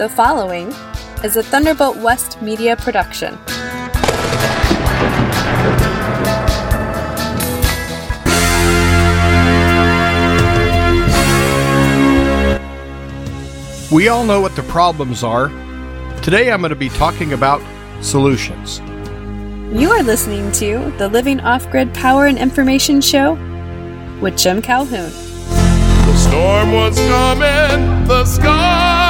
The following is a Thunderbolt West media production. We all know what the problems are. Today I'm going to be talking about solutions. You are listening to the Living Off Grid Power and Information Show with Jim Calhoun. The storm was coming, the sky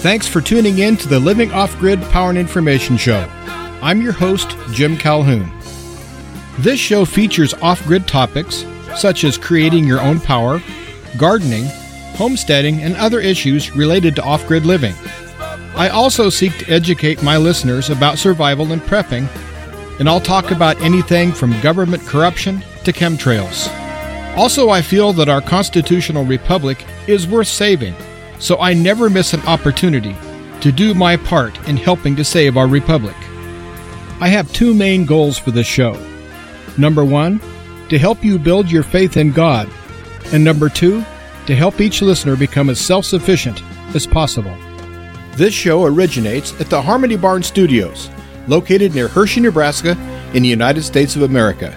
Thanks for tuning in to the Living Off Grid Power and Information Show. I'm your host, Jim Calhoun. This show features off grid topics such as creating your own power, gardening, homesteading, and other issues related to off grid living. I also seek to educate my listeners about survival and prepping, and I'll talk about anything from government corruption to chemtrails. Also, I feel that our constitutional republic is worth saving, so I never miss an opportunity to do my part in helping to save our republic. I have two main goals for this show. Number one, to help you build your faith in God, and number two, to help each listener become as self sufficient as possible. This show originates at the Harmony Barn Studios, located near Hershey, Nebraska, in the United States of America.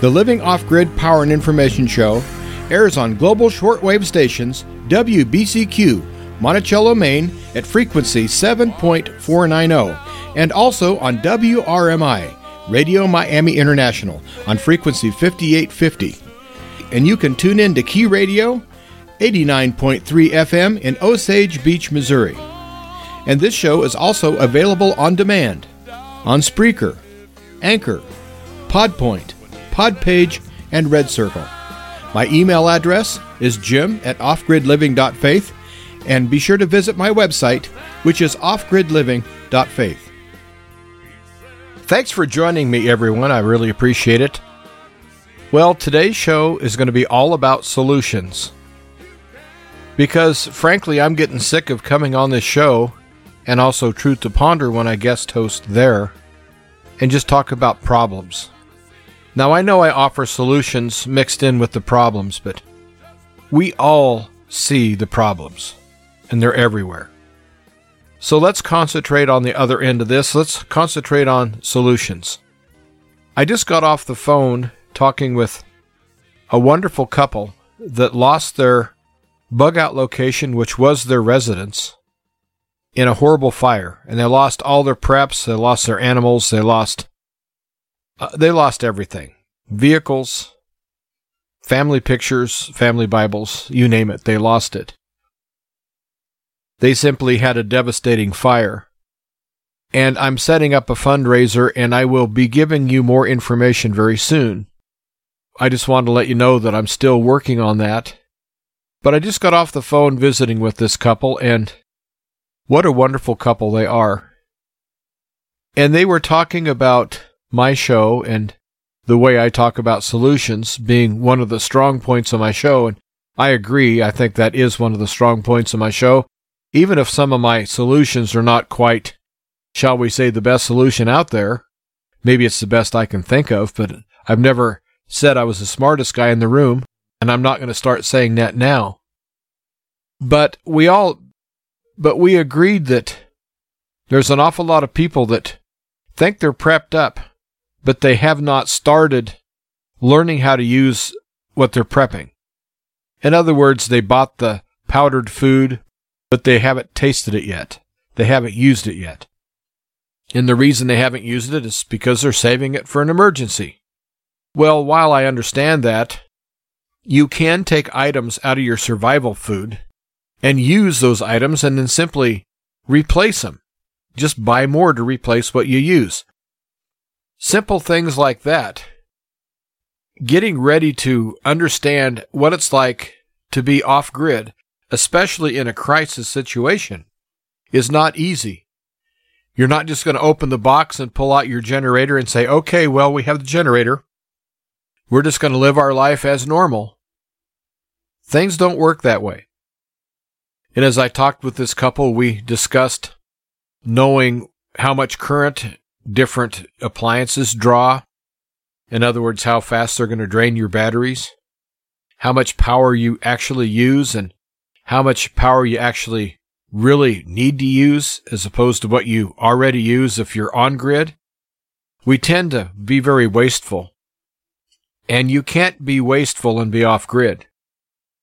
The Living Off Grid Power and Information Show airs on global shortwave stations WBCQ, Monticello, Maine, at frequency 7.490, and also on WRMI, Radio Miami International, on frequency 5850. And you can tune in to Key Radio, 89.3 FM in Osage Beach, Missouri. And this show is also available on demand on Spreaker, Anchor, Podpoint, Podpage, and Red Circle. My email address is jim at offgridliving.faith, and be sure to visit my website, which is offgridliving.faith. Thanks for joining me, everyone. I really appreciate it. Well, today's show is going to be all about solutions. Because, frankly, I'm getting sick of coming on this show and also Truth to Ponder when I guest host there and just talk about problems. Now, I know I offer solutions mixed in with the problems, but we all see the problems, and they're everywhere. So let's concentrate on the other end of this. Let's concentrate on solutions. I just got off the phone talking with a wonderful couple that lost their bug out location, which was their residence, in a horrible fire. And they lost all their preps, they lost their animals, they lost uh, they lost everything. Vehicles, family pictures, family Bibles, you name it, they lost it. They simply had a devastating fire. And I'm setting up a fundraiser and I will be giving you more information very soon. I just wanted to let you know that I'm still working on that. But I just got off the phone visiting with this couple and what a wonderful couple they are. And they were talking about my show and the way I talk about solutions being one of the strong points of my show. And I agree. I think that is one of the strong points of my show. Even if some of my solutions are not quite, shall we say, the best solution out there, maybe it's the best I can think of, but I've never said I was the smartest guy in the room, and I'm not going to start saying that now. But we all, but we agreed that there's an awful lot of people that think they're prepped up, but they have not started learning how to use what they're prepping. In other words, they bought the powdered food, but they haven't tasted it yet. They haven't used it yet. And the reason they haven't used it is because they're saving it for an emergency. Well, while I understand that, you can take items out of your survival food and use those items and then simply replace them. just buy more to replace what you use. Simple things like that. Getting ready to understand what it's like to be off grid, especially in a crisis situation, is not easy. You're not just going to open the box and pull out your generator and say, okay, well, we have the generator. We're just going to live our life as normal. Things don't work that way. And as I talked with this couple, we discussed knowing how much current different appliances draw. In other words, how fast they're going to drain your batteries, how much power you actually use, and how much power you actually really need to use as opposed to what you already use if you're on grid. We tend to be very wasteful. And you can't be wasteful and be off grid.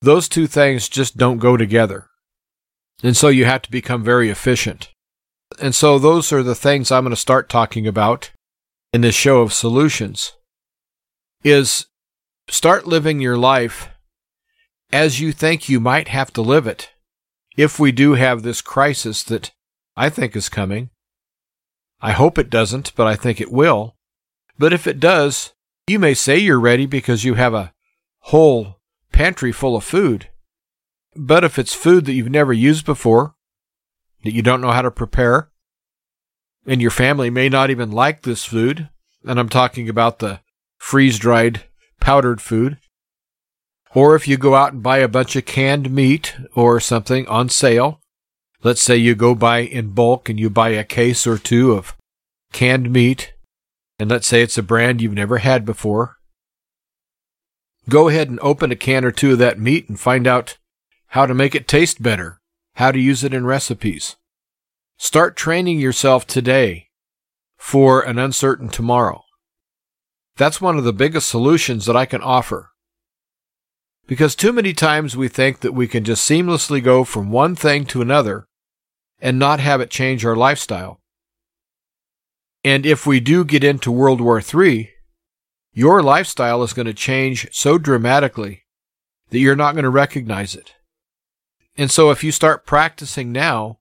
Those two things just don't go together. And so you have to become very efficient. And so those are the things I'm going to start talking about in this show of solutions is start living your life as you think you might have to live it if we do have this crisis that I think is coming. I hope it doesn't, but I think it will. But if it does, you may say you're ready because you have a whole pantry full of food. But if it's food that you've never used before, that you don't know how to prepare, and your family may not even like this food, and I'm talking about the freeze dried powdered food, or if you go out and buy a bunch of canned meat or something on sale, let's say you go buy in bulk and you buy a case or two of canned meat, and let's say it's a brand you've never had before, go ahead and open a can or two of that meat and find out how to make it taste better, how to use it in recipes. Start training yourself today for an uncertain tomorrow. That's one of the biggest solutions that I can offer. Because too many times we think that we can just seamlessly go from one thing to another and not have it change our lifestyle. And if we do get into World War III, your lifestyle is going to change so dramatically that you're not going to recognize it. And so if you start practicing now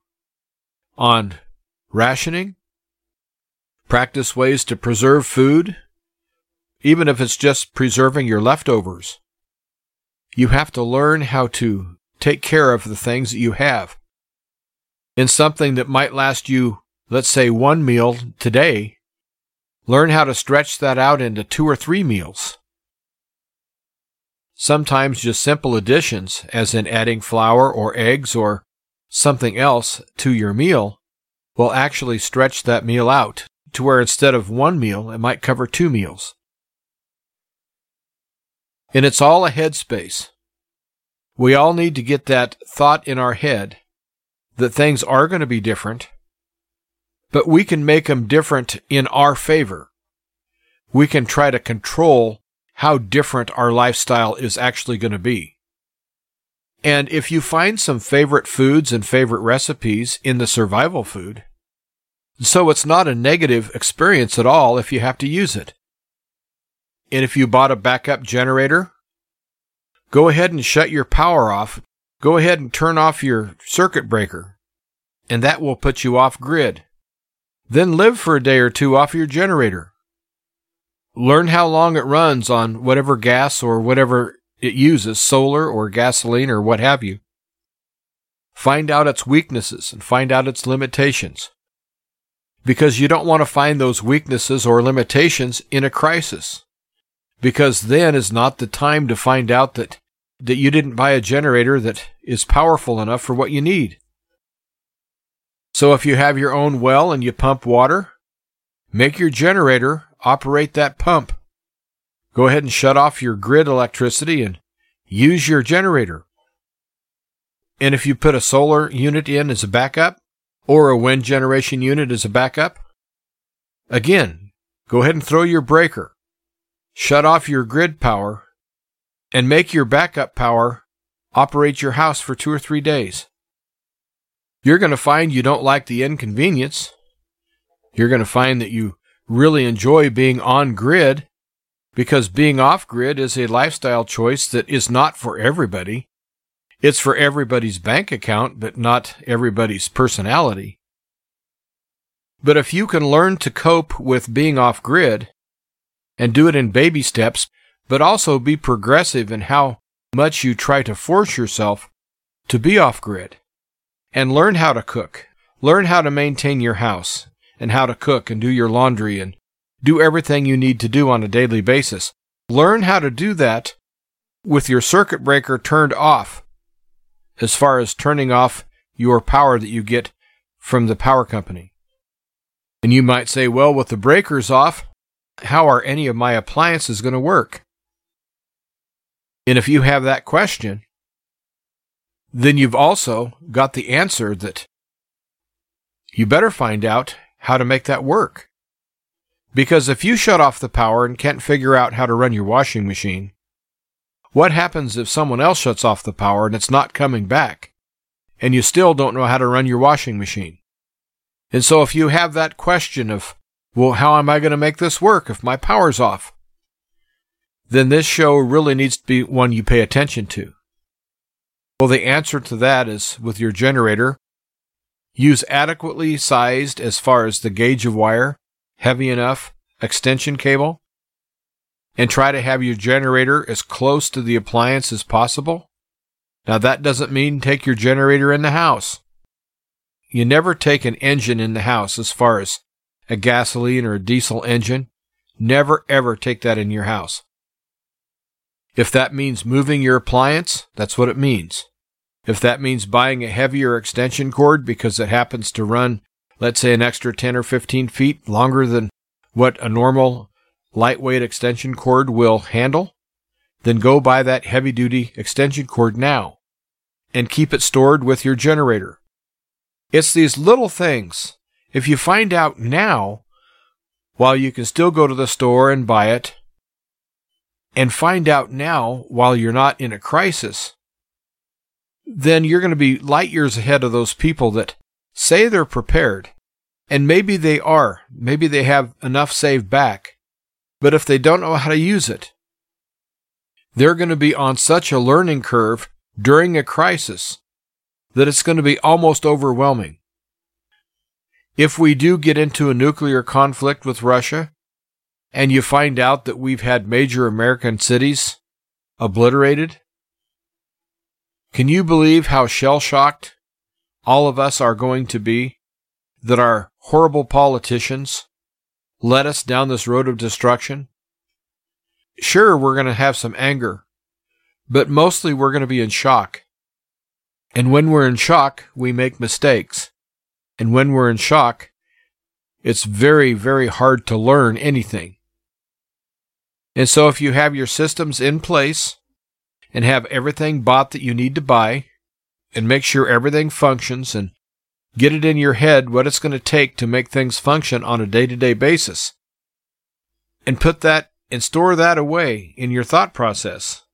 on rationing, practice ways to preserve food, even if it's just preserving your leftovers, you have to learn how to take care of the things that you have. In something that might last you, let's say, one meal today, learn how to stretch that out into two or three meals. Sometimes just simple additions, as in adding flour or eggs or something else to your meal, will actually stretch that meal out to where instead of one meal, it might cover two meals. And it's all a headspace. We all need to get that thought in our head that things are going to be different, but we can make them different in our favor. We can try to control how different our lifestyle is actually going to be. And if you find some favorite foods and favorite recipes in the survival food, so it's not a negative experience at all if you have to use it. And if you bought a backup generator, go ahead and shut your power off. Go ahead and turn off your circuit breaker, and that will put you off grid. Then live for a day or two off your generator. Learn how long it runs on whatever gas or whatever it uses, solar or gasoline or what have you. Find out its weaknesses and find out its limitations. Because you don't want to find those weaknesses or limitations in a crisis. Because then is not the time to find out that, that you didn't buy a generator that is powerful enough for what you need. So if you have your own well and you pump water, make your generator operate that pump. Go ahead and shut off your grid electricity and use your generator. And if you put a solar unit in as a backup or a wind generation unit as a backup, again, go ahead and throw your breaker, shut off your grid power, and make your backup power operate your house for two or three days. You're going to find you don't like the inconvenience. You're going to find that you really enjoy being on grid because being off grid is a lifestyle choice that is not for everybody. It's for everybody's bank account, but not everybody's personality. But if you can learn to cope with being off grid and do it in baby steps, but also be progressive in how much you try to force yourself to be off grid and learn how to cook, learn how to maintain your house and how to cook and do your laundry and do everything you need to do on a daily basis. Learn how to do that with your circuit breaker turned off as far as turning off your power that you get from the power company. And you might say, well, with the breakers off, how are any of my appliances going to work? And if you have that question, then you've also got the answer that you better find out how to make that work. Because if you shut off the power and can't figure out how to run your washing machine, what happens if someone else shuts off the power and it's not coming back? And you still don't know how to run your washing machine? And so if you have that question of, well, how am I going to make this work if my power's off? Then this show really needs to be one you pay attention to. Well, the answer to that is with your generator, use adequately sized as far as the gauge of wire, heavy enough extension cable, and try to have your generator as close to the appliance as possible. Now, that doesn't mean take your generator in the house. You never take an engine in the house as far as a gasoline or a diesel engine. Never ever take that in your house. If that means moving your appliance, that's what it means. If that means buying a heavier extension cord because it happens to run, let's say, an extra 10 or 15 feet longer than what a normal lightweight extension cord will handle, then go buy that heavy duty extension cord now and keep it stored with your generator. It's these little things. If you find out now, while you can still go to the store and buy it, and find out now while you're not in a crisis, then you're going to be light years ahead of those people that say they're prepared. And maybe they are. Maybe they have enough saved back. But if they don't know how to use it, they're going to be on such a learning curve during a crisis that it's going to be almost overwhelming. If we do get into a nuclear conflict with Russia, and you find out that we've had major American cities obliterated, can you believe how shell shocked all of us are going to be that our horrible politicians led us down this road of destruction? Sure, we're going to have some anger, but mostly we're going to be in shock. And when we're in shock, we make mistakes. And when we're in shock, it's very, very hard to learn anything. And so if you have your systems in place and have everything bought that you need to buy and make sure everything functions and Get it in your head what it's going to take to make things function on a day to day basis. And put that and store that away in your thought process.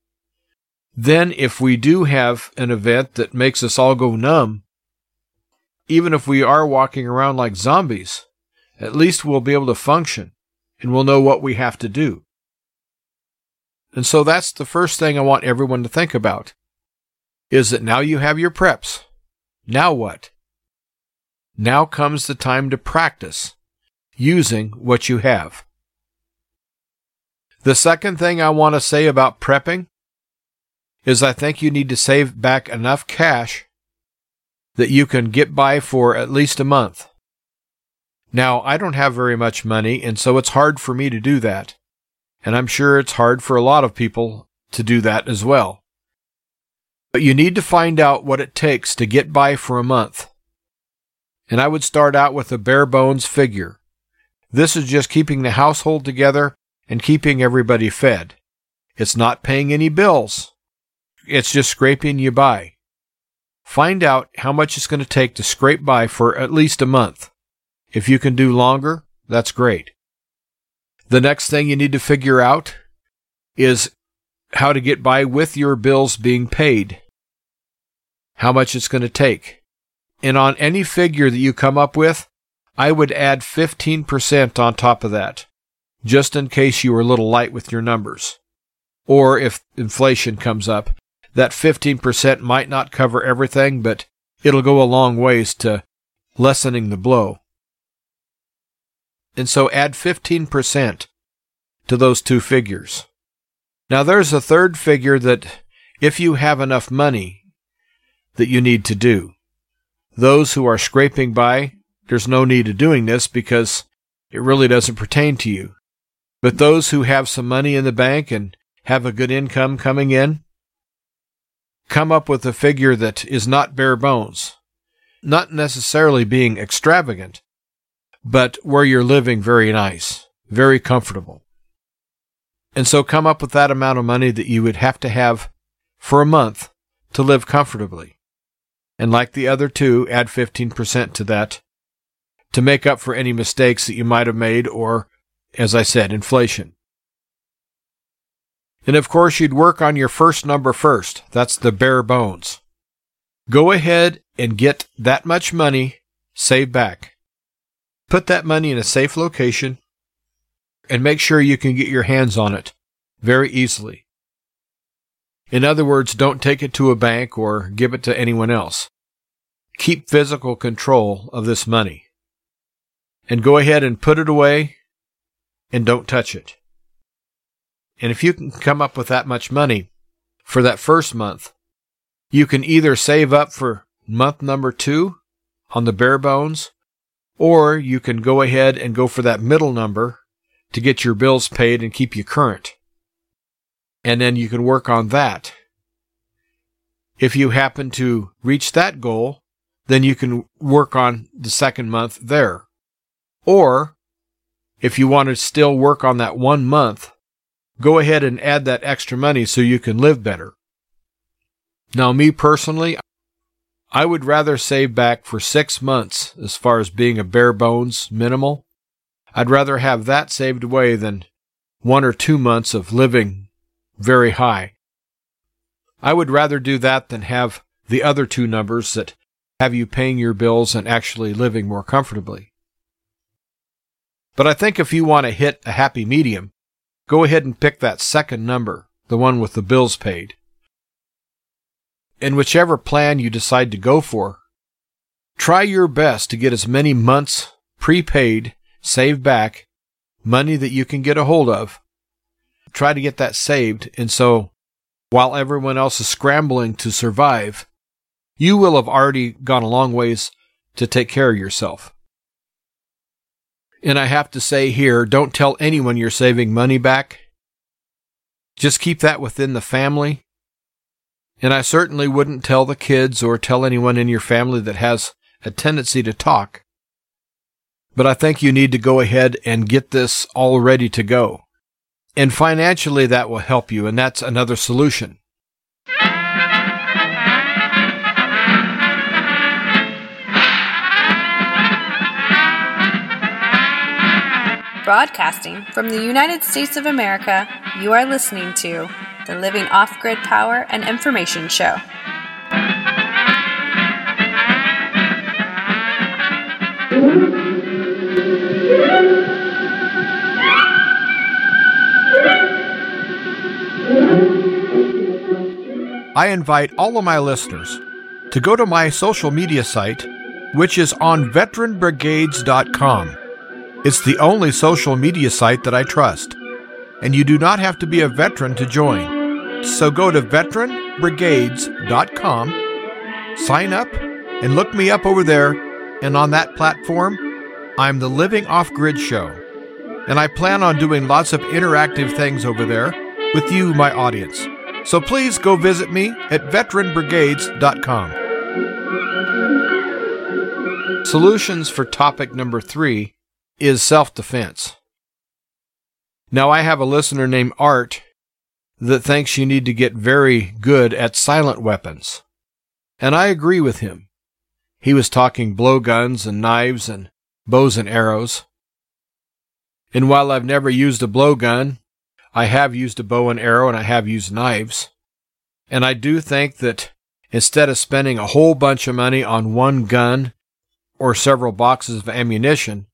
Then, if we do have an event that makes us all go numb, even if we are walking around like zombies, at least we'll be able to function and we'll know what we have to do. And so that's the first thing I want everyone to think about is that now you have your preps. Now what? Now comes the time to practice using what you have. The second thing I want to say about prepping is I think you need to save back enough cash that you can get by for at least a month. Now, I don't have very much money, and so it's hard for me to do that. And I'm sure it's hard for a lot of people to do that as well. But you need to find out what it takes to get by for a month and I would start out with a bare bones figure. This is just keeping the household together and keeping everybody fed. It's not paying any bills. It's just scraping you by. Find out how much it's going to take to scrape by for at least a month. If you can do longer, that's great. The next thing you need to figure out is how to get by with your bills being paid. How much it's going to take. And on any figure that you come up with, I would add 15% on top of that, just in case you were a little light with your numbers. Or if inflation comes up, that 15% might not cover everything, but it'll go a long ways to lessening the blow. And so add 15% to those two figures. Now there's a third figure that if you have enough money that you need to do. Those who are scraping by, there's no need of doing this because it really doesn't pertain to you. But those who have some money in the bank and have a good income coming in, come up with a figure that is not bare bones, not necessarily being extravagant, but where you're living very nice, very comfortable. And so come up with that amount of money that you would have to have for a month to live comfortably. And like the other two, add 15% to that to make up for any mistakes that you might have made or, as I said, inflation. And of course, you'd work on your first number first. That's the bare bones. Go ahead and get that much money saved back. Put that money in a safe location and make sure you can get your hands on it very easily. In other words, don't take it to a bank or give it to anyone else. Keep physical control of this money. And go ahead and put it away and don't touch it. And if you can come up with that much money for that first month, you can either save up for month number two on the bare bones, or you can go ahead and go for that middle number to get your bills paid and keep you current. And then you can work on that. If you happen to reach that goal, then you can work on the second month there. Or if you want to still work on that one month, go ahead and add that extra money so you can live better. Now, me personally, I would rather save back for six months as far as being a bare bones minimal. I'd rather have that saved away than one or two months of living very high. I would rather do that than have the other two numbers that have you paying your bills and actually living more comfortably. But I think if you want to hit a happy medium, go ahead and pick that second number, the one with the bills paid. In whichever plan you decide to go for, try your best to get as many months prepaid, saved back, money that you can get a hold of. Try to get that saved, and so while everyone else is scrambling to survive, you will have already gone a long ways to take care of yourself. And I have to say here, don't tell anyone you're saving money back. Just keep that within the family. And I certainly wouldn't tell the kids or tell anyone in your family that has a tendency to talk. But I think you need to go ahead and get this all ready to go. And financially, that will help you, and that's another solution. Broadcasting from the United States of America, you are listening to the Living Off Grid Power and Information Show. I invite all of my listeners to go to my social media site, which is on veteranbrigades.com. It's the only social media site that I trust, and you do not have to be a veteran to join. So go to veteranbrigades.com, sign up, and look me up over there. And on that platform, I'm the Living Off Grid Show. And I plan on doing lots of interactive things over there with you, my audience. So please go visit me at veteranbrigades.com. Solutions for topic number three is self defense. Now, I have a listener named Art that thinks you need to get very good at silent weapons. And I agree with him. He was talking blowguns and knives and bows and arrows. And while I've never used a blowgun, I have used a bow and arrow and I have used knives. And I do think that instead of spending a whole bunch of money on one gun or several boxes of ammunition,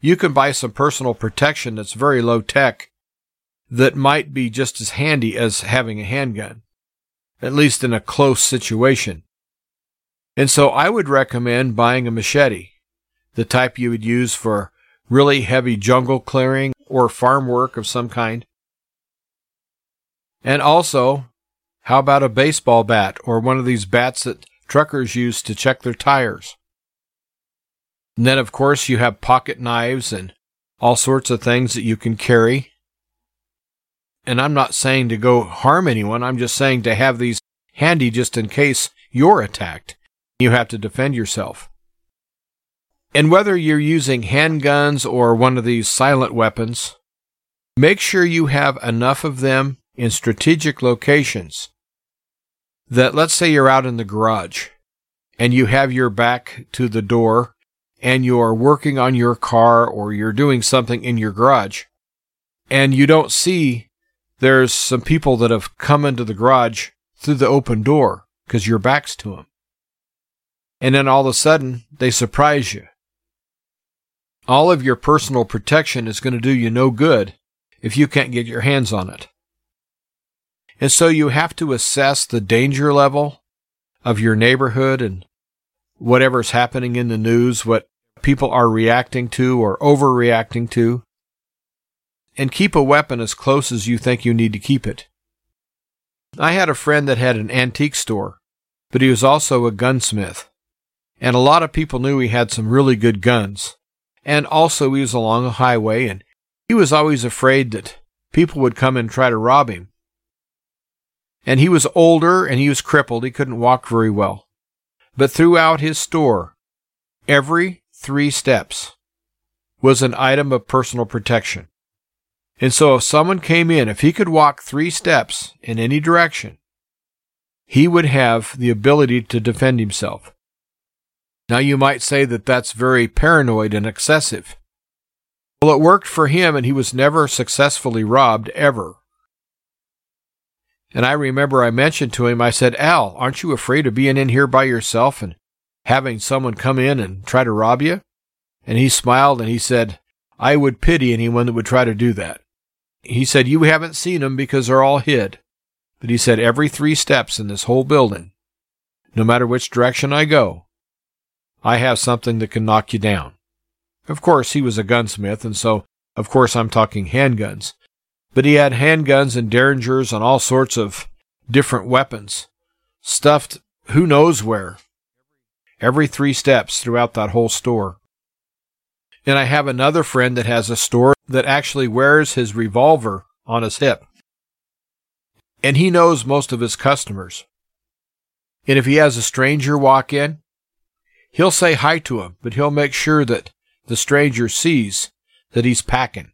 you can buy some personal protection that's very low tech that might be just as handy as having a handgun, at least in a close situation. And so I would recommend buying a machete, the type you would use for really heavy jungle clearing or farm work of some kind? And also, how about a baseball bat or one of these bats that truckers use to check their tires? And then, of course, you have pocket knives and all sorts of things that you can carry. And I'm not saying to go harm anyone, I'm just saying to have these handy just in case you're attacked. You have to defend yourself. And whether you're using handguns or one of these silent weapons, make sure you have enough of them in strategic locations that let's say you're out in the garage and you have your back to the door and you are working on your car or you're doing something in your garage and you don't see there's some people that have come into the garage through the open door because your back's to them. And then all of a sudden, they surprise you. All of your personal protection is going to do you no good if you can't get your hands on it. And so you have to assess the danger level of your neighborhood and whatever's happening in the news, what people are reacting to or overreacting to, and keep a weapon as close as you think you need to keep it. I had a friend that had an antique store, but he was also a gunsmith. And a lot of people knew he had some really good guns. And also he was along a highway and he was always afraid that people would come and try to rob him. And he was older and he was crippled. He couldn't walk very well. But throughout his store, every three steps was an item of personal protection. And so if someone came in, if he could walk three steps in any direction, he would have the ability to defend himself. Now you might say that that's very paranoid and excessive. Well, it worked for him and he was never successfully robbed ever. And I remember I mentioned to him, I said, Al, aren't you afraid of being in here by yourself and having someone come in and try to rob you? And he smiled and he said, I would pity anyone that would try to do that. He said, You haven't seen them because they're all hid. But he said, Every three steps in this whole building, no matter which direction I go, I have something that can knock you down. Of course, he was a gunsmith, and so, of course, I'm talking handguns. But he had handguns and derringers and all sorts of different weapons, stuffed who knows where, every three steps throughout that whole store. And I have another friend that has a store that actually wears his revolver on his hip. And he knows most of his customers. And if he has a stranger walk in, he'll say hi to him, but he'll make sure that the stranger sees that he's packing.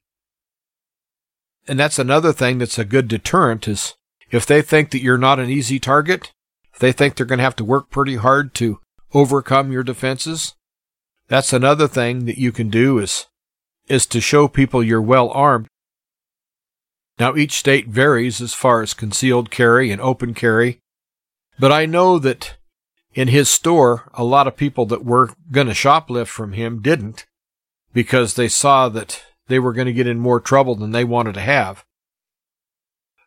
And that's another thing that's a good deterrent is if they think that you're not an easy target, if they think they're going to have to work pretty hard to overcome your defenses, that's another thing that you can do is is to show people you're well armed. Now each state varies as far as concealed carry and open carry, but I know that in his store a lot of people that were going to shoplift from him didn't because they saw that they were going to get in more trouble than they wanted to have.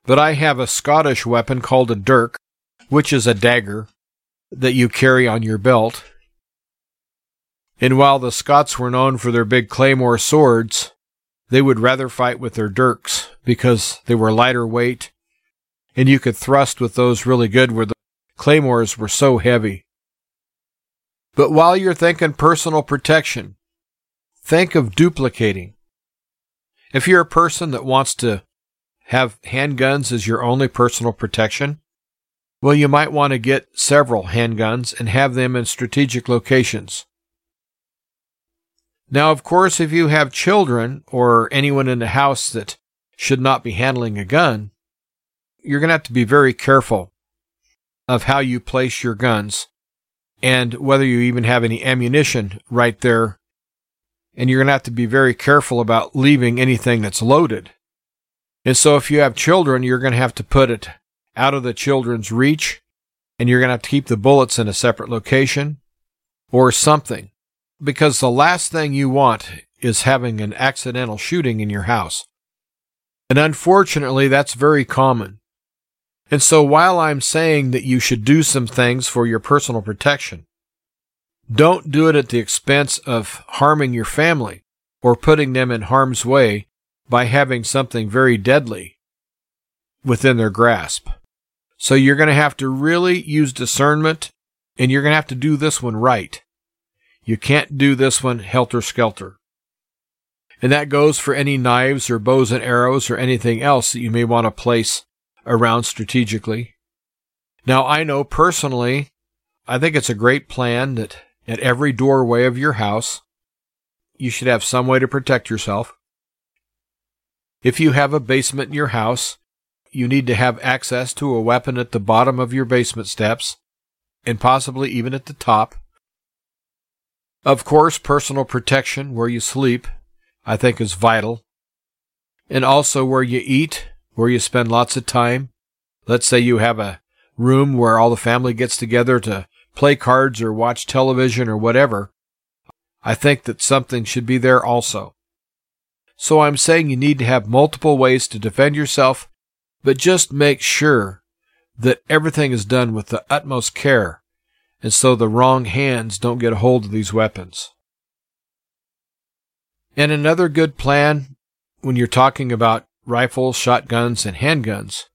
But I have a Scottish weapon called a dirk, which is a dagger that you carry on your belt, and while the Scots were known for their big claymore swords, they would rather fight with their dirks because they were lighter weight, and you could thrust with those really good where the claymores were so heavy. But while you're thinking personal protection, think of duplicating. If you're a person that wants to have handguns as your only personal protection, well, you might want to get several handguns and have them in strategic locations. Now, of course, if you have children or anyone in the house that should not be handling a gun, you're going to have to be very careful of how you place your guns and whether you even have any ammunition right there. And you're going to have to be very careful about leaving anything that's loaded. And so if you have children, you're going to have to put it out of the children's reach and you're going to have to keep the bullets in a separate location or something because the last thing you want is having an accidental shooting in your house. And unfortunately, that's very common. And so while I'm saying that you should do some things for your personal protection, don't do it at the expense of harming your family. or putting them in harm's way by having something very deadly within their grasp. So you're going to have to really use discernment and you're going to have to do this one right. You can't do this one helter skelter. And that goes for any knives or bows and arrows or anything else that you may want to place around strategically. Now, I know personally, I think it's a great plan that at every doorway of your house, you should have some way to protect yourself. If you have a basement in your house, you need to have access to a weapon at the bottom of your basement steps, and possibly even at the top. Of course, personal protection where you sleep, I think, is vital. And also where you eat, where you spend lots of time. Let's say you have a room where all the family gets together to play cards or watch television or whatever. I think that something should be there also. So I'm saying you need to have multiple ways to defend yourself, but just make sure that everything is done with the utmost care, and so the wrong hands don't get a hold of these weapons. And another good plan when you're talking about rifles, shotguns, and handguns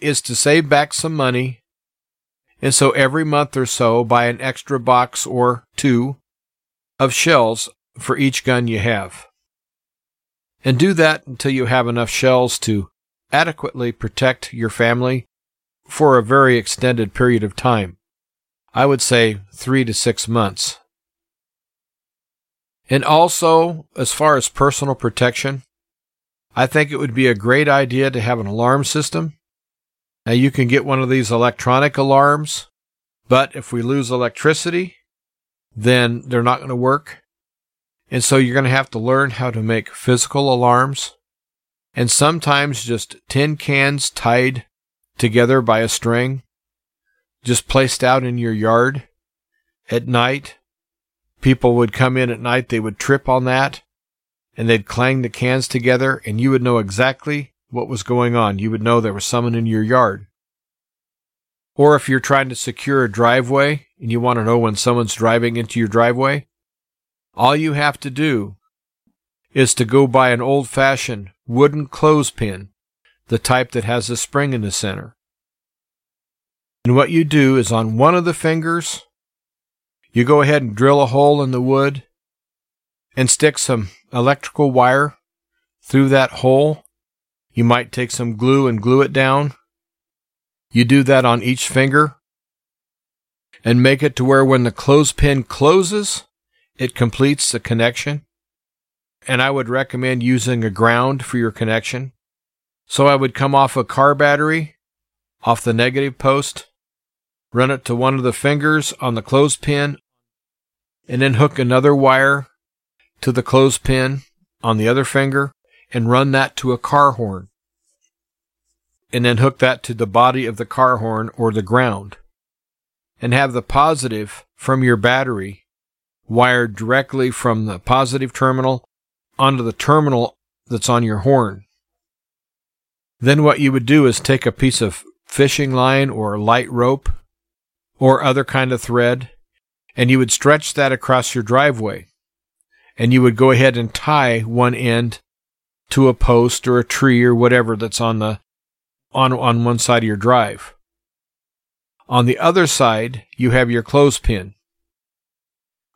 is to save back some money, and so every month or so buy an extra box or two of shells for each gun you have. And do that until you have enough shells to adequately protect your family for a very extended period of time. I would say three to six months. And also, as far as personal protection, I think it would be a great idea to have an alarm system. Now, you can get one of these electronic alarms, but if we lose electricity, then they're not going to work. And so you're going to have to learn how to make physical alarms and sometimes just tin cans tied together by a string, just placed out in your yard at night. People would come in at night, they would trip on that, and they'd clang the cans together, and you would know exactly what was going on. You would know there was someone in your yard. Or if you're trying to secure a driveway and you want to know when someone's driving into your driveway, all you have to do is to go buy an old fashioned wooden clothespin, the type that has a spring in the center. And what you do is on one of the fingers, you go ahead and drill a hole in the wood and stick some electrical wire through that hole. You might take some glue and glue it down. You do that on each finger and make it to where when the clothespin closes, it completes the connection and I would recommend using a ground for your connection. So I would come off a car battery, off the negative post, run it to one of the fingers on the clothespin, and then hook another wire to the clothespin on the other finger and run that to a car horn. And then hook that to the body of the car horn or the ground. And have the positive from your battery wired directly from the positive terminal onto the terminal that's on your horn. Then what you would do is take a piece of fishing line or light rope or other kind of thread and you would stretch that across your driveway and you would go ahead and tie one end to a post or a tree or whatever that's on the on on one side of your drive. On the other side, you have your clothespin.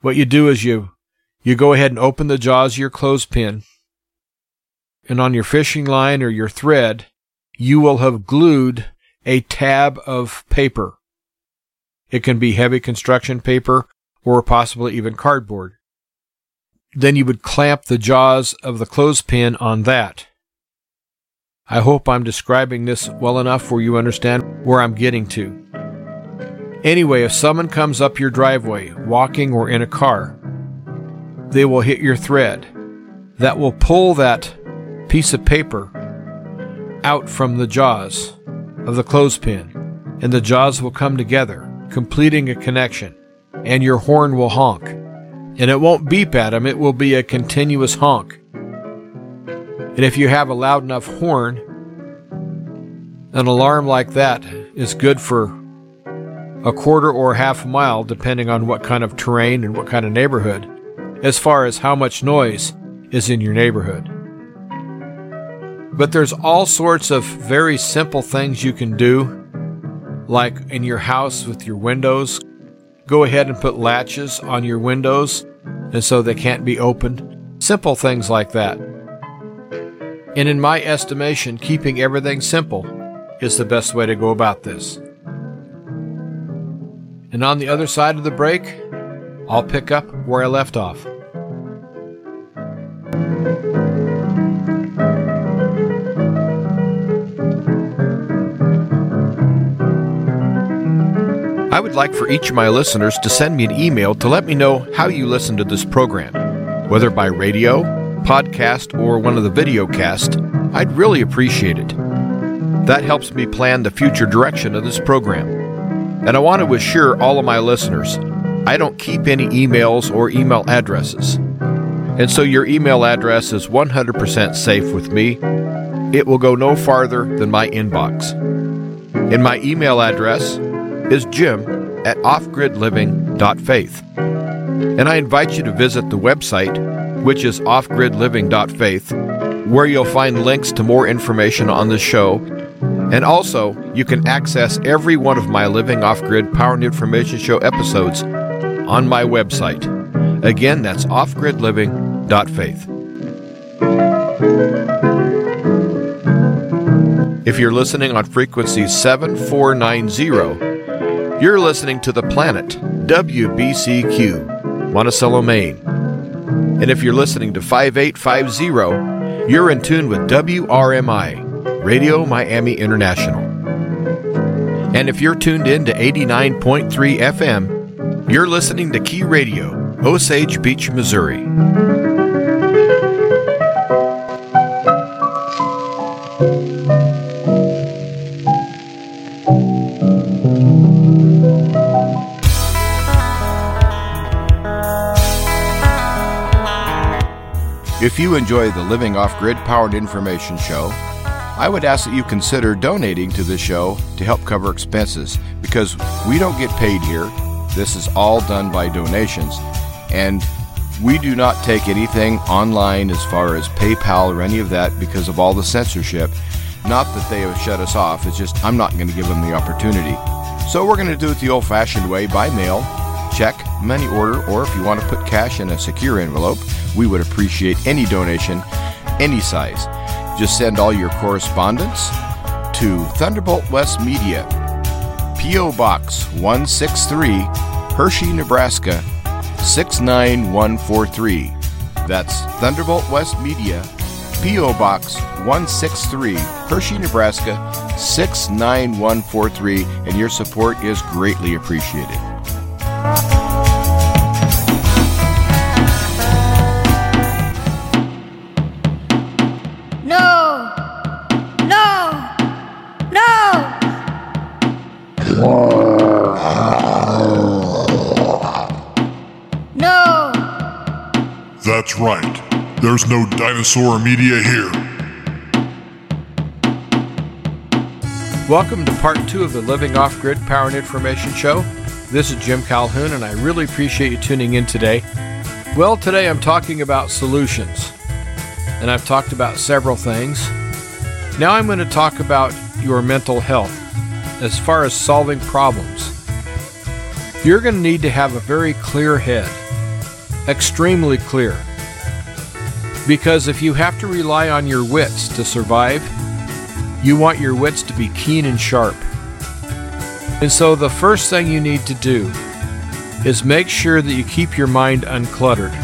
What you do is you you go ahead and open the jaws of your clothespin, and on your fishing line or your thread, you will have glued a tab of paper. It can be heavy construction paper or possibly even cardboard. Then you would clamp the jaws of the clothespin on that. I hope I'm describing this well enough where you understand where I'm getting to. Anyway, if someone comes up your driveway, walking or in a car, they will hit your thread. That will pull that piece of paper out from the jaws of the clothespin, and the jaws will come together, completing a connection, and your horn will honk. And it won't beep at them, it will be a continuous honk. And if you have a loud enough horn, an alarm like that is good for a quarter or half mile, depending on what kind of terrain and what kind of neighborhood as far as how much noise is in your neighborhood. But there's all sorts of very simple things you can do, like in your house with your windows. Go ahead and put latches on your windows, and so they can't be opened. Simple things like that. And in my estimation, keeping everything simple is the best way to go about this. And on the other side of the break, I'll pick up where I left off. I would like for each of my listeners to send me an email to let me know how you listen to this program, whether by radio, podcast, or one of the video casts. I'd really appreciate it. That helps me plan the future direction of this program. And I want to assure all of my listeners I don't keep any emails or email addresses. And so your email address is 100% safe with me. It will go no farther than my inbox. And my email address is jim at offgridliving.faith. And I invite you to visit the website, which is offgridliving.faith, where you'll find links to more information on the show. And also, you can access every one of my Living Off Grid Power and Information Show episodes on my website. Again, that's offgridliving.faith. If you're listening on frequency 7490, you're listening to The Planet, WBCQ, Monticello, Maine. And if you're listening to 5850, you're in tune with WRMI, Radio Miami International. And if you're tuned in to 89.3 FM, you're listening to Key Radio, Osage Beach, Missouri. Enjoy the Living Off Grid Power and Information Show, I would ask that you consider donating to the show to help cover expenses because we don't get paid here. This is all done by donations, and we do not take anything online as far as PayPal or any of that because of all the censorship. Not that they have shut us off, it's just I'm not going to give them the opportunity. So we're going to do it the old fashioned way by mail, check, money order, or if you want to put cash in a secure envelope, we would appreciate any donation, any size. Just send all your correspondence to Thunderbolt West Media, P.O. Box 163, Hershey, Nebraska 69143. That's Thunderbolt West Media, P.O. Box 163, Hershey, Nebraska 69143, and your support is greatly appreciated. No! That's right. There's no dinosaur media here. Welcome to part two of the Living Off Grid Power and Information Show. This is Jim Calhoun, and I really appreciate you tuning in today. Well, today I'm talking about solutions, and I've talked about several things. Now I'm going to talk about your mental health as far as solving problems. You're going to need to have a very clear head, extremely clear. Because if you have to rely on your wits to survive, you want your wits to be keen and sharp. And so the first thing you need to do is make sure that you keep your mind uncluttered.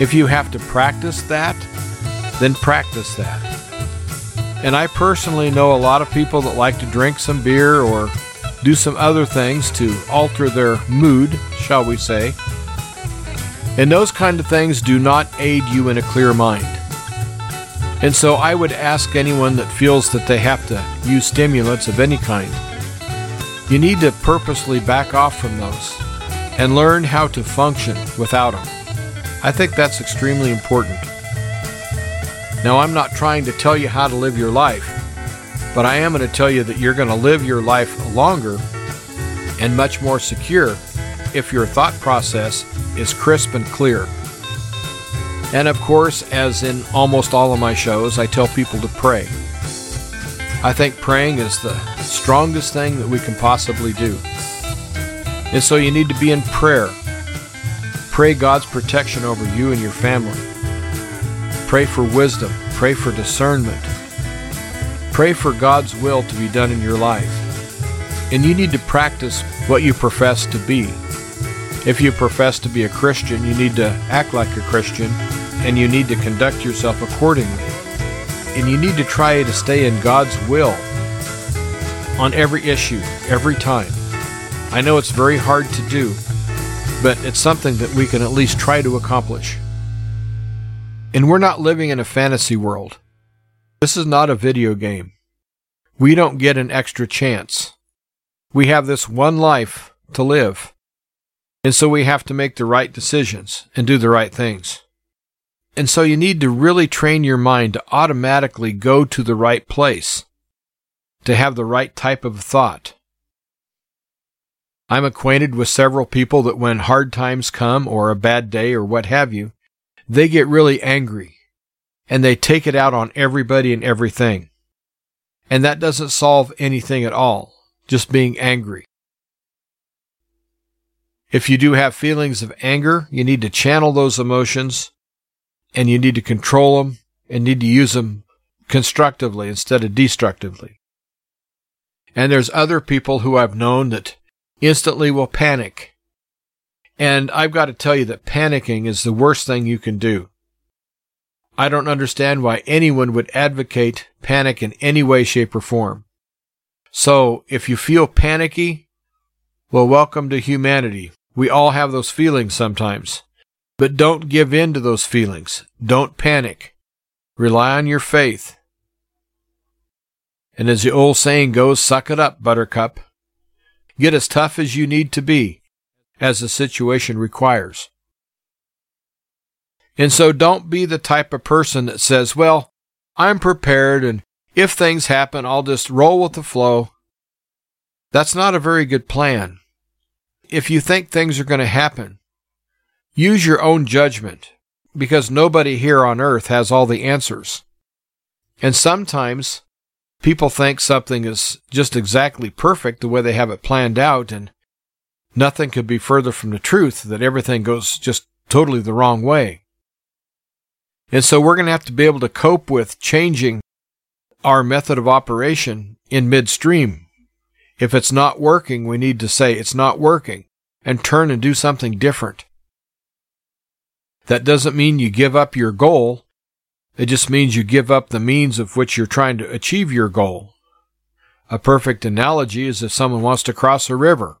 If you have to practice that, then practice that. And I personally know a lot of people that like to drink some beer or do some other things to alter their mood, shall we say. And those kind of things do not aid you in a clear mind. And so I would ask anyone that feels that they have to use stimulants of any kind, you need to purposely back off from those and learn how to function without them. I think that's extremely important. Now, I'm not trying to tell you how to live your life, but I am going to tell you that you're going to live your life longer and much more secure if your thought process is crisp and clear. And of course, as in almost all of my shows, I tell people to pray. I think praying is the strongest thing that we can possibly do. And so you need to be in prayer. Pray God's protection over you and your family. Pray for wisdom. Pray for discernment. Pray for God's will to be done in your life. And you need to practice what you profess to be. If you profess to be a Christian, you need to act like a Christian and you need to conduct yourself accordingly. And you need to try to stay in God's will on every issue, every time. I know it's very hard to do, but it's something that we can at least try to accomplish. And we're not living in a fantasy world. This is not a video game. We don't get an extra chance. We have this one life to live. And so we have to make the right decisions and do the right things. And so you need to really train your mind to automatically go to the right place, to have the right type of thought. I'm acquainted with several people that when hard times come or a bad day or what have you, they get really angry and they take it out on everybody and everything. And that doesn't solve anything at all, just being angry. If you do have feelings of anger, you need to channel those emotions and you need to control them and need to use them constructively instead of destructively. And there's other people who I've known that instantly will panic. And I've got to tell you that panicking is the worst thing you can do. I don't understand why anyone would advocate panic in any way, shape, or form. So if you feel panicky, well, welcome to humanity. We all have those feelings sometimes. But don't give in to those feelings. Don't panic. Rely on your faith. And as the old saying goes, suck it up, buttercup. Get as tough as you need to be, as the situation requires. And so don't be the type of person that says, well, I'm prepared and if things happen, I'll just roll with the flow. That's not a very good plan. If you think things are going to happen, Use your own judgment, because nobody here on earth has all the answers. And sometimes people think something is just exactly perfect the way they have it planned out, and nothing could be further from the truth that everything goes just totally the wrong way. And so we're going to have to be able to cope with changing our method of operation in midstream. If it's not working, we need to say it's not working and turn and do something different. That doesn't mean you give up your goal. It just means you give up the means of which you're trying to achieve your goal. A perfect analogy is if someone wants to cross a river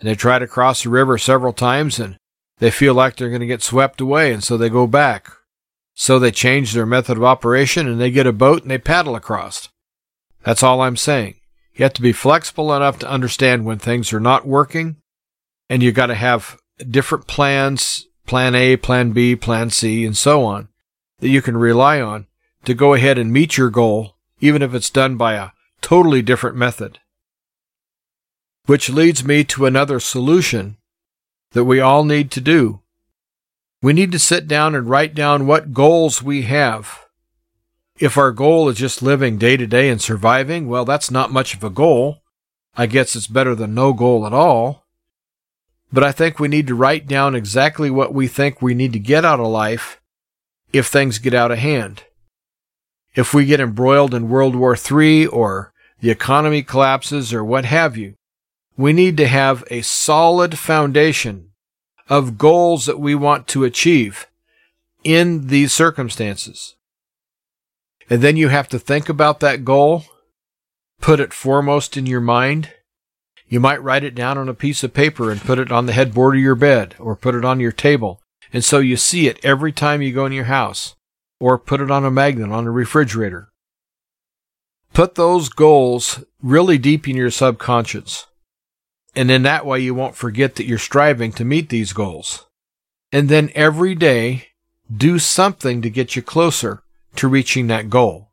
and they try to cross the river several times and they feel like they're going to get swept away and so they go back. So they change their method of operation and they get a boat and they paddle across. That's all I'm saying. You have to be flexible enough to understand when things are not working and you got to have different plans plan A, plan B, plan C, and so on, that you can rely on to go ahead and meet your goal, even if it's done by a totally different method. Which leads me to another solution that we all need to do. We need to sit down and write down what goals we have. If our goal is just living day to day and surviving, well, that's not much of a goal. I guess it's better than no goal at all. But I think we need to write down exactly what we think we need to get out of life if things get out of hand. If we get embroiled in World War III or the economy collapses or what have you, we need to have a solid foundation of goals that we want to achieve in these circumstances. And then you have to think about that goal, put it foremost in your mind, you might write it down on a piece of paper and put it on the headboard of your bed or put it on your table. And so you see it every time you go in your house or put it on a magnet on a refrigerator. Put those goals really deep in your subconscious. And in that way, you won't forget that you're striving to meet these goals. And then every day, do something to get you closer to reaching that goal.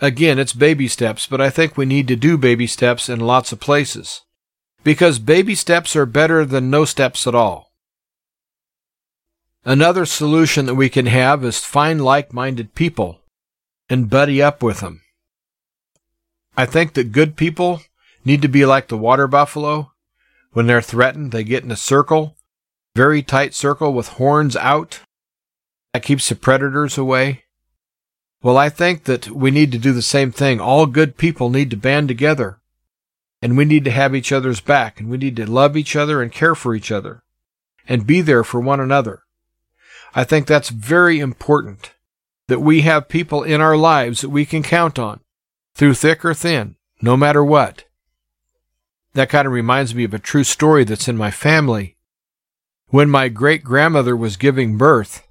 Again, it's baby steps, but I think we need to do baby steps in lots of places. because baby steps are better than no steps at all. Another solution that we can have is find like minded people and buddy up with them. I think that good people need to be like the water buffalo. When they're threatened, they get in a circle, very tight circle with horns out. That keeps the predators away. Well, I think that we need to do the same thing. All good people need to band together. And we need to have each other's back, and we need to love each other and care for each other, and be there for one another. I think that's very important that we have people in our lives that we can count on, through thick or thin, no matter what. That kind of reminds me of a true story that's in my family. When my great grandmother was giving birth,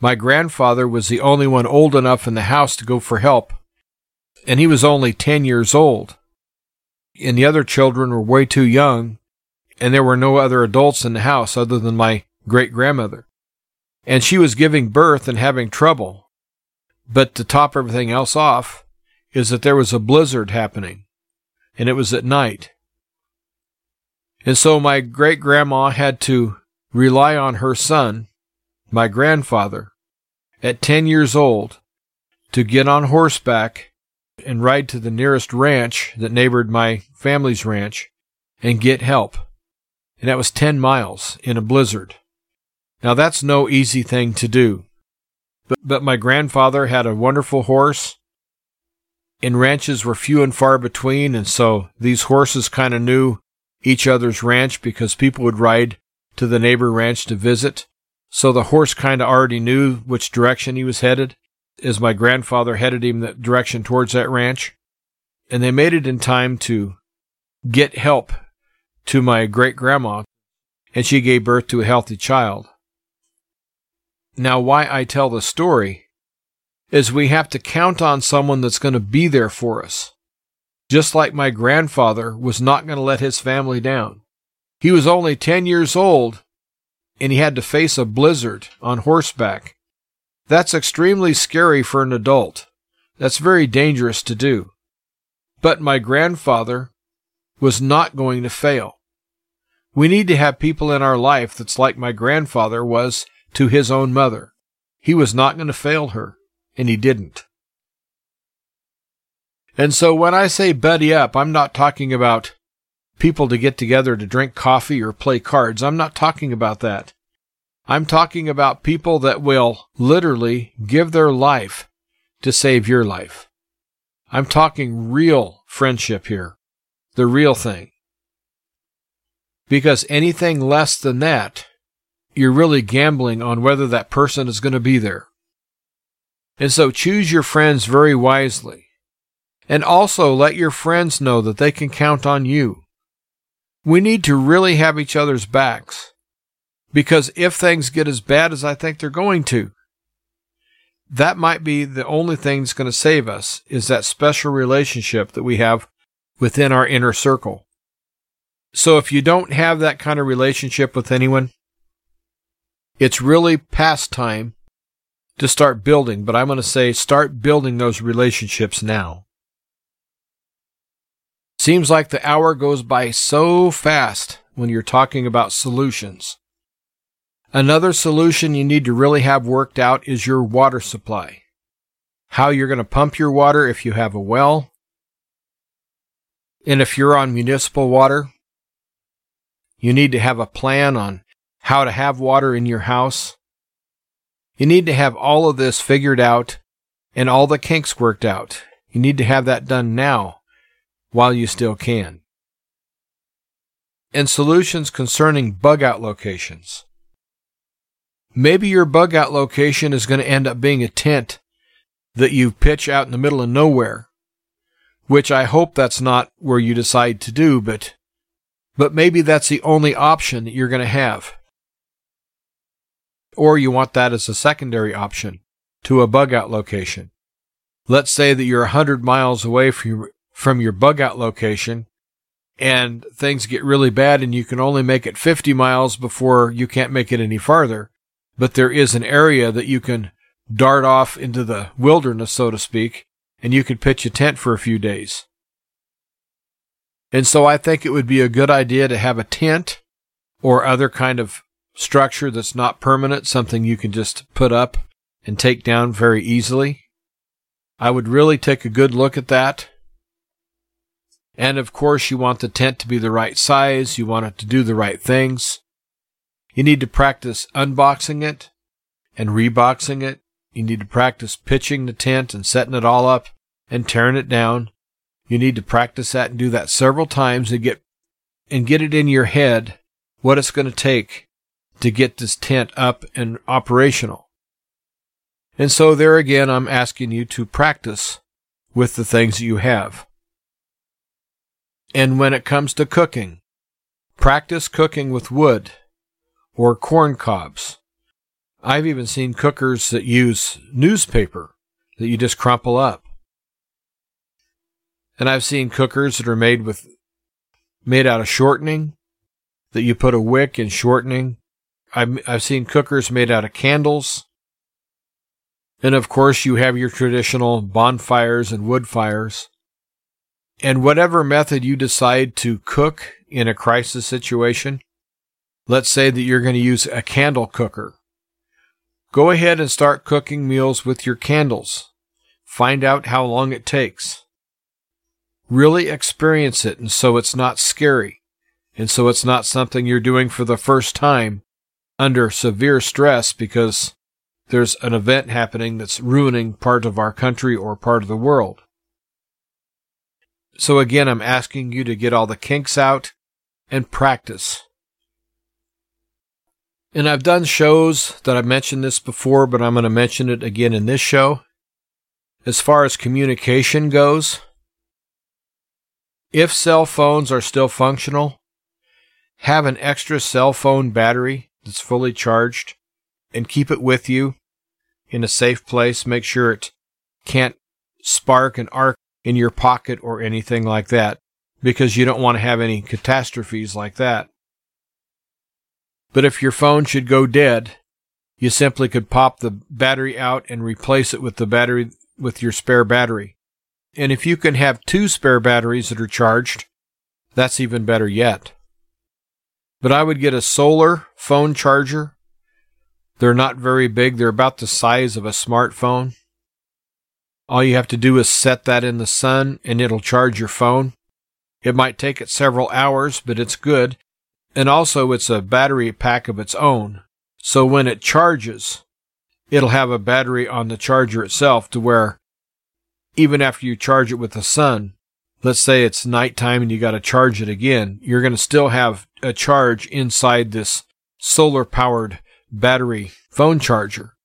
my grandfather was the only one old enough in the house to go for help, and he was only 10 years old. And the other children were way too young, and there were no other adults in the house other than my great grandmother. And she was giving birth and having trouble. But to top everything else off is that there was a blizzard happening, and it was at night. And so my great grandma had to rely on her son, my grandfather, at 10 years old, to get on horseback and ride to the nearest ranch that neighbored my family's ranch and get help. And that was 10 miles in a blizzard. Now that's no easy thing to do. But, but my grandfather had a wonderful horse, and ranches were few and far between, and so these horses kind of knew each other's ranch because people would ride to the neighbor ranch to visit. So the horse kind of already knew which direction he was headed, as my grandfather headed him that direction towards that ranch. And they made it in time to get help to my great grandma, and she gave birth to a healthy child. Now, why I tell the story is we have to count on someone that's going to be there for us. Just like my grandfather was not going to let his family down. He was only 10 years old and he had to face a blizzard on horseback. That's extremely scary for an adult. That's very dangerous to do. But my grandfather was not going to fail. We need to have people in our life that's like my grandfather was to his own mother. He was not going to fail her, and he didn't. And so when I say buddy up, I'm not talking about people to get together to drink coffee or play cards. I'm not talking about that. I'm talking about people that will literally give their life to save your life. I'm talking real friendship here. The real thing. Because anything less than that you're really gambling on whether that person is going to be there. And so choose your friends very wisely. And also let your friends know that they can count on you. We need to really have each other's backs. Because if things get as bad as I think they're going to, that might be the only thing that's going to save us is that special relationship that we have within our inner circle. So if you don't have that kind of relationship with anyone, it's really past time to start building, but I'm going to say start building those relationships now. Seems like the hour goes by so fast when you're talking about solutions. Another solution you need to really have worked out is your water supply. How you're going to pump your water if you have a well. And if you're on municipal water, you need to have a plan on how to have water in your house. You need to have all of this figured out and all the kinks worked out. You need to have that done now while you still can. And solutions concerning bug out locations. Maybe your bug out location is going to end up being a tent that you pitch out in the middle of nowhere, which I hope that's not where you decide to do, but, but maybe that's the only option that you're going to have or you want that as a secondary option to a bug out location. Let's say that you're 100 miles away from from your bug out location and things get really bad and you can only make it 50 miles before you can't make it any farther. But there is an area that you can dart off into the wilderness, so to speak, and you could pitch a tent for a few days. And so I think it would be a good idea to have a tent or other kind of structure that's not permanent, something you can just put up and take down very easily. I would really take a good look at that. And of course, you want the tent to be the right size. You want it to do the right things. You need to practice unboxing it and reboxing it. You need to practice pitching the tent and setting it all up and tearing it down. You need to practice that and do that several times and get and get it in your head what it's going to take to get this tent up and operational. And so there again, I'm asking you to practice with the things you have. And when it comes to cooking, practice cooking with wood or corn cobs. I've even seen cookers that use newspaper that you just crumple up. And I've seen cookers that are made with made out of shortening that you put a wick in shortening. I've, I've seen cookers made out of candles. And of course, you have your traditional bonfires and wood fires. And whatever method you decide to cook in a crisis situation, let's say that you're going to use a candle cooker. Go ahead and start cooking meals with your candles. Find out how long it takes. Really experience it, and so it's not scary. And so it's not something you're doing for the first time under severe stress because there's an event happening that's ruining part of our country or part of the world. So again, I'm asking you to get all the kinks out and practice. And I've done shows that I've mentioned this before, but I'm going to mention it again in this show. As far as communication goes, if cell phones are still functional, have an extra cell phone battery that's fully charged and keep it with you in a safe place. Make sure it can't spark and arc in your pocket or anything like that because you don't want to have any catastrophes like that. But if your phone should go dead, you simply could pop the battery out and replace it with the battery with your spare battery. And if you can have two spare batteries that are charged, that's even better yet. But I would get a solar phone charger. They're not very big, they're about the size of a smartphone. All you have to do is set that in the sun and it'll charge your phone. It might take it several hours, but it's good. And also, it's a battery pack of its own. So when it charges, it'll have a battery on the charger itself to where even after you charge it with the sun, let's say it's nighttime and you got to charge it again, you're going to still have a charge inside this solar powered battery phone charger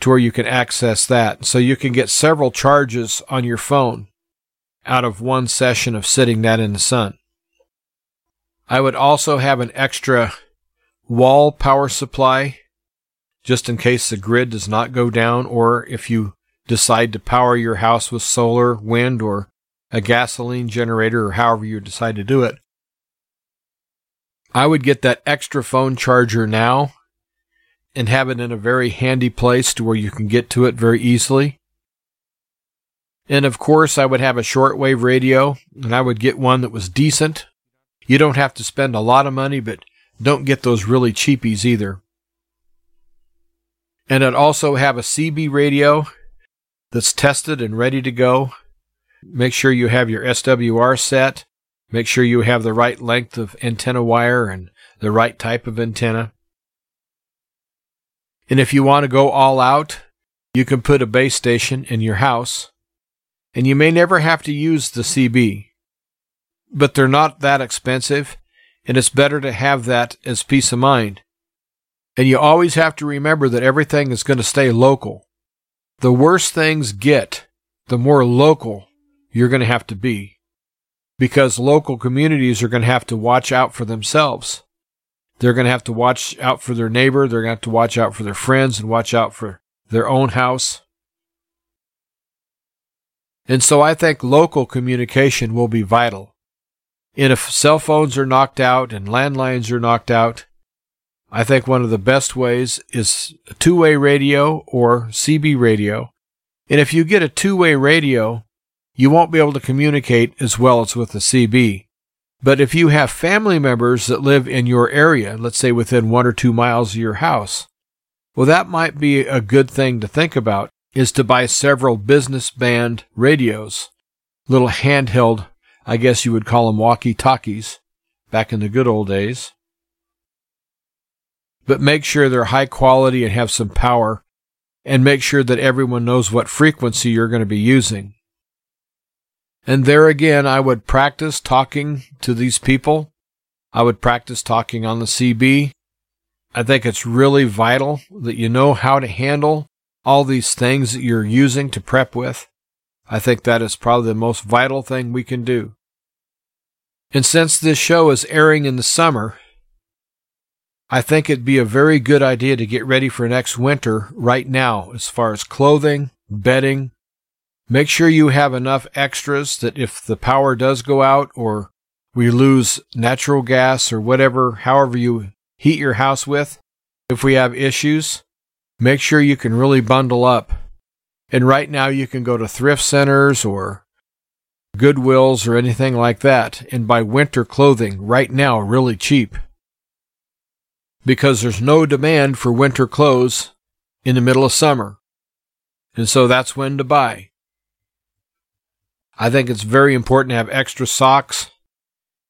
to where you can access that. So you can get several charges on your phone out of one session of sitting that in the sun. I would also have an extra wall power supply just in case the grid does not go down or if you decide to power your house with solar, wind, or a gasoline generator or however you decide to do it. I would get that extra phone charger now and have it in a very handy place to where you can get to it very easily. And of course, I would have a shortwave radio and I would get one that was decent. You don't have to spend a lot of money, but don't get those really cheapies either. And I'd also have a CB radio that's tested and ready to go Make sure you have your SWR set. Make sure you have the right length of antenna wire and the right type of antenna. And if you want to go all out, you can put a base station in your house. And you may never have to use the CB. But they're not that expensive, and it's better to have that as peace of mind. And you always have to remember that everything is going to stay local. The worse things get, the more local you're going to have to be because local communities are going to have to watch out for themselves. They're going to have to watch out for their neighbor. They're going to have to watch out for their friends and watch out for their own house. And so I think local communication will be vital. And if cell phones are knocked out and landlines are knocked out, I think one of the best ways is a two way radio or CB radio. And if you get a two way radio, you won't be able to communicate as well as with the CB. But if you have family members that live in your area, let's say within one or two miles of your house, well, that might be a good thing to think about is to buy several business band radios, little handheld, I guess you would call them walkie talkies back in the good old days. But make sure they're high quality and have some power, and make sure that everyone knows what frequency you're going to be using. And there again, I would practice talking to these people. I would practice talking on the CB. I think it's really vital that you know how to handle all these things that you're using to prep with. I think that is probably the most vital thing we can do. And since this show is airing in the summer, I think it'd be a very good idea to get ready for next winter right now as far as clothing, bedding, Make sure you have enough extras that if the power does go out or we lose natural gas or whatever, however you heat your house with, if we have issues, make sure you can really bundle up. And right now you can go to thrift centers or Goodwills or anything like that and buy winter clothing right now really cheap. Because there's no demand for winter clothes in the middle of summer. And so that's when to buy. I think it's very important to have extra socks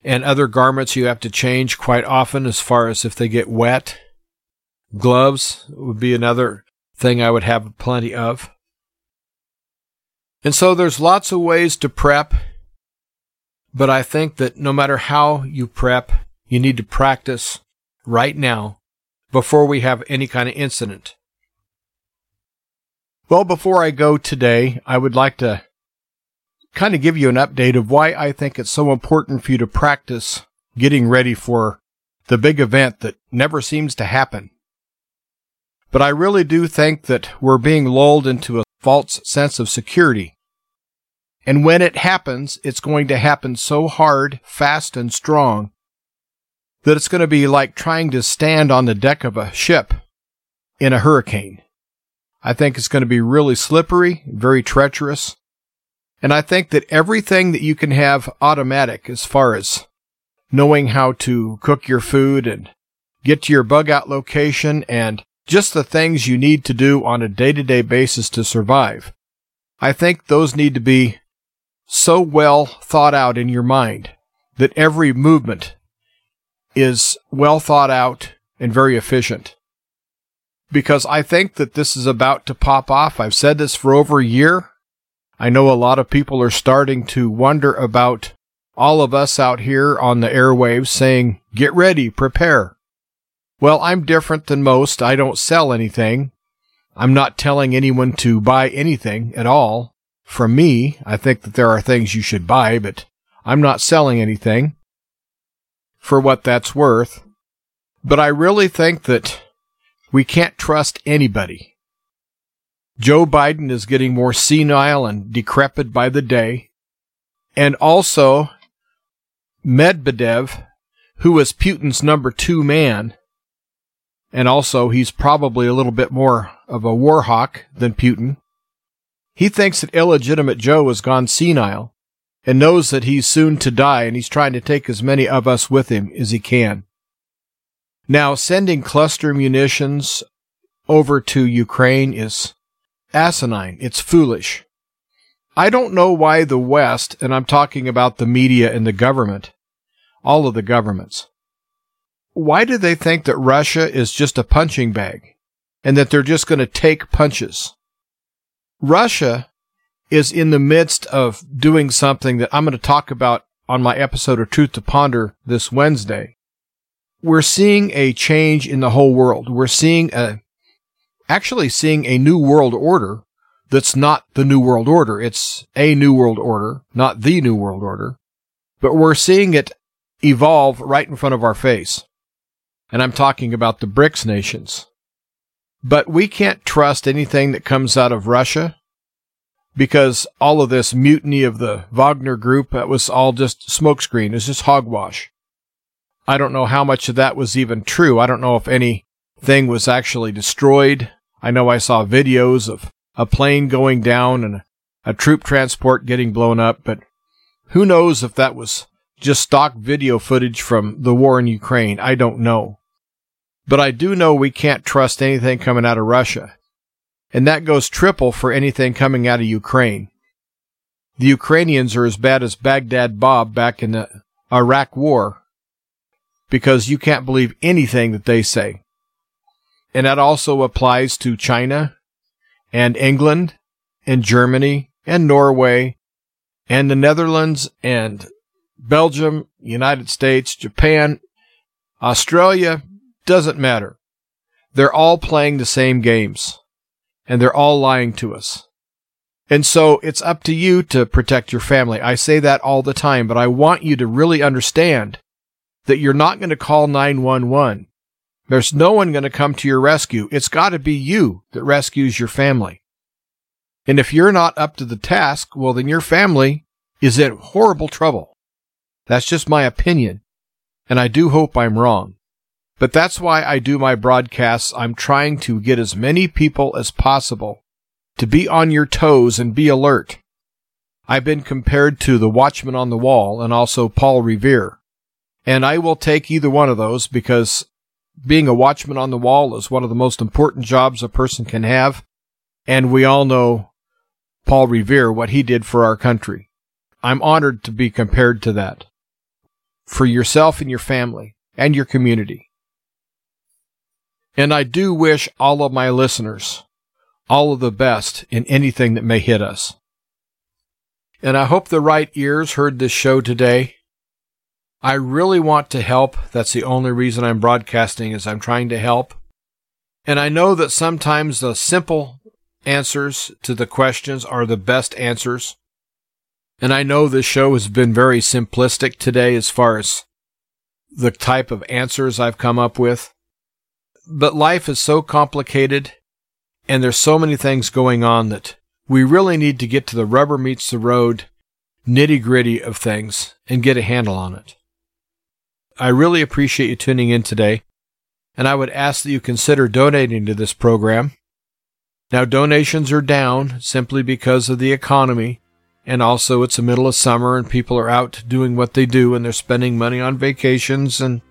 and other garments you have to change quite often as far as if they get wet. Gloves would be another thing I would have plenty of. And so there's lots of ways to prep, but I think that no matter how you prep, you need to practice right now before we have any kind of incident. Well, before I go today, I would like to kind of give you an update of why I think it's so important for you to practice getting ready for the big event that never seems to happen. But I really do think that we're being lulled into a false sense of security. And when it happens, it's going to happen so hard, fast, and strong that it's going to be like trying to stand on the deck of a ship in a hurricane. I think it's going to be really slippery, very treacherous, and I think that everything that you can have automatic as far as knowing how to cook your food and get to your bug out location and just the things you need to do on a day to day basis to survive. I think those need to be so well thought out in your mind that every movement is well thought out and very efficient. Because I think that this is about to pop off. I've said this for over a year. I know a lot of people are starting to wonder about all of us out here on the airwaves saying, get ready, prepare. Well, I'm different than most. I don't sell anything. I'm not telling anyone to buy anything at all. From me, I think that there are things you should buy, but I'm not selling anything for what that's worth. But I really think that we can't trust anybody. Joe Biden is getting more senile and decrepit by the day. And also, Medvedev, who was Putin's number two man, and also he's probably a little bit more of a war hawk than Putin. He thinks that illegitimate Joe has gone senile and knows that he's soon to die and he's trying to take as many of us with him as he can. Now, sending cluster munitions over to Ukraine is asinine. It's foolish. I don't know why the West, and I'm talking about the media and the government, all of the governments, why do they think that Russia is just a punching bag and that they're just going to take punches? Russia is in the midst of doing something that I'm going to talk about on my episode of Truth to Ponder this Wednesday. We're seeing a change in the whole world. We're seeing a actually seeing a new world order that's not the new world order. It's a new world order, not the new world order, but we're seeing it evolve right in front of our face. And I'm talking about the BRICS nations. But we can't trust anything that comes out of Russia because all of this mutiny of the Wagner group, that was all just smokescreen. It's just hogwash. I don't know how much of that was even true. I don't know if anything was actually destroyed. I know I saw videos of a plane going down and a troop transport getting blown up, but who knows if that was just stock video footage from the war in Ukraine. I don't know. But I do know we can't trust anything coming out of Russia. And that goes triple for anything coming out of Ukraine. The Ukrainians are as bad as Baghdad Bob back in the Iraq war because you can't believe anything that they say. And that also applies to China and England and Germany and Norway and the Netherlands and Belgium, United States, Japan, Australia, doesn't matter. They're all playing the same games and they're all lying to us. And so it's up to you to protect your family. I say that all the time, but I want you to really understand that you're not going to call 911. There's no one going to come to your rescue. It's got to be you that rescues your family. And if you're not up to the task, well, then your family is in horrible trouble. That's just my opinion. And I do hope I'm wrong. But that's why I do my broadcasts. I'm trying to get as many people as possible to be on your toes and be alert. I've been compared to the watchman on the wall and also Paul Revere. And I will take either one of those because being a watchman on the wall is one of the most important jobs a person can have. And we all know Paul Revere, what he did for our country. I'm honored to be compared to that for yourself and your family and your community. And I do wish all of my listeners all of the best in anything that may hit us. And I hope the right ears heard this show today. I really want to help. That's the only reason I'm broadcasting is I'm trying to help. And I know that sometimes the simple answers to the questions are the best answers. And I know this show has been very simplistic today as far as the type of answers I've come up with. But life is so complicated and there's so many things going on that we really need to get to the rubber meets the road nitty gritty of things and get a handle on it. I really appreciate you tuning in today, and I would ask that you consider donating to this program. Now, donations are down simply because of the economy, and also it's the middle of summer and people are out doing what they do and they're spending money on vacations and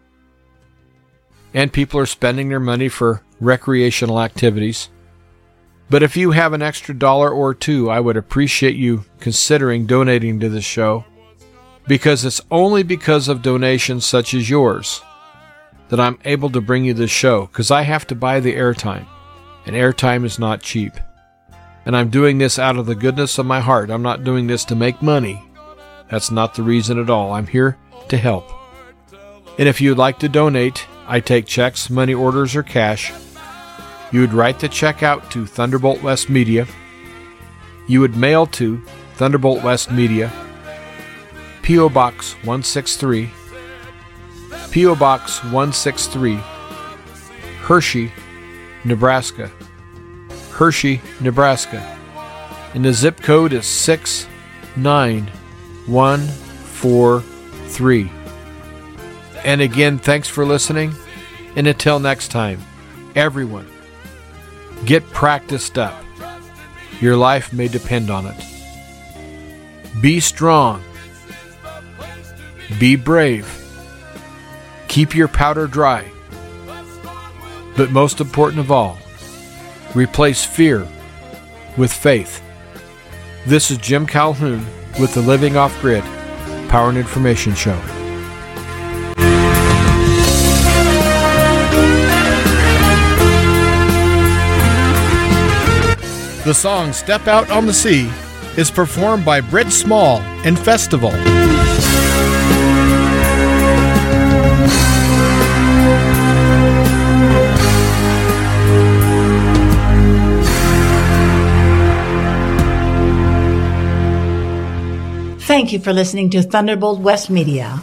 and people are spending their money for recreational activities. But if you have an extra dollar or two, I would appreciate you considering donating to the show because it's only because of donations such as yours that I'm able to bring you this show because I have to buy the airtime, and airtime is not cheap. And I'm doing this out of the goodness of my heart. I'm not doing this to make money. That's not the reason at all. I'm here to help. And if you'd like to donate, I take checks, money orders, or cash. You would write the check out to Thunderbolt West Media. You would mail to Thunderbolt West Media, P.O. Box 163, P.O. Box 163, Hershey, Nebraska. Hershey, Nebraska. And the zip code is 69143. And again, thanks for listening. And until next time, everyone, get practiced up. Your life may depend on it. Be strong. Be brave. Keep your powder dry. But most important of all, replace fear with faith. This is Jim Calhoun with the Living Off Grid Power and Information Show. The song Step Out on the Sea is performed by Britt Small and Festival. Thank you for listening to Thunderbolt West Media.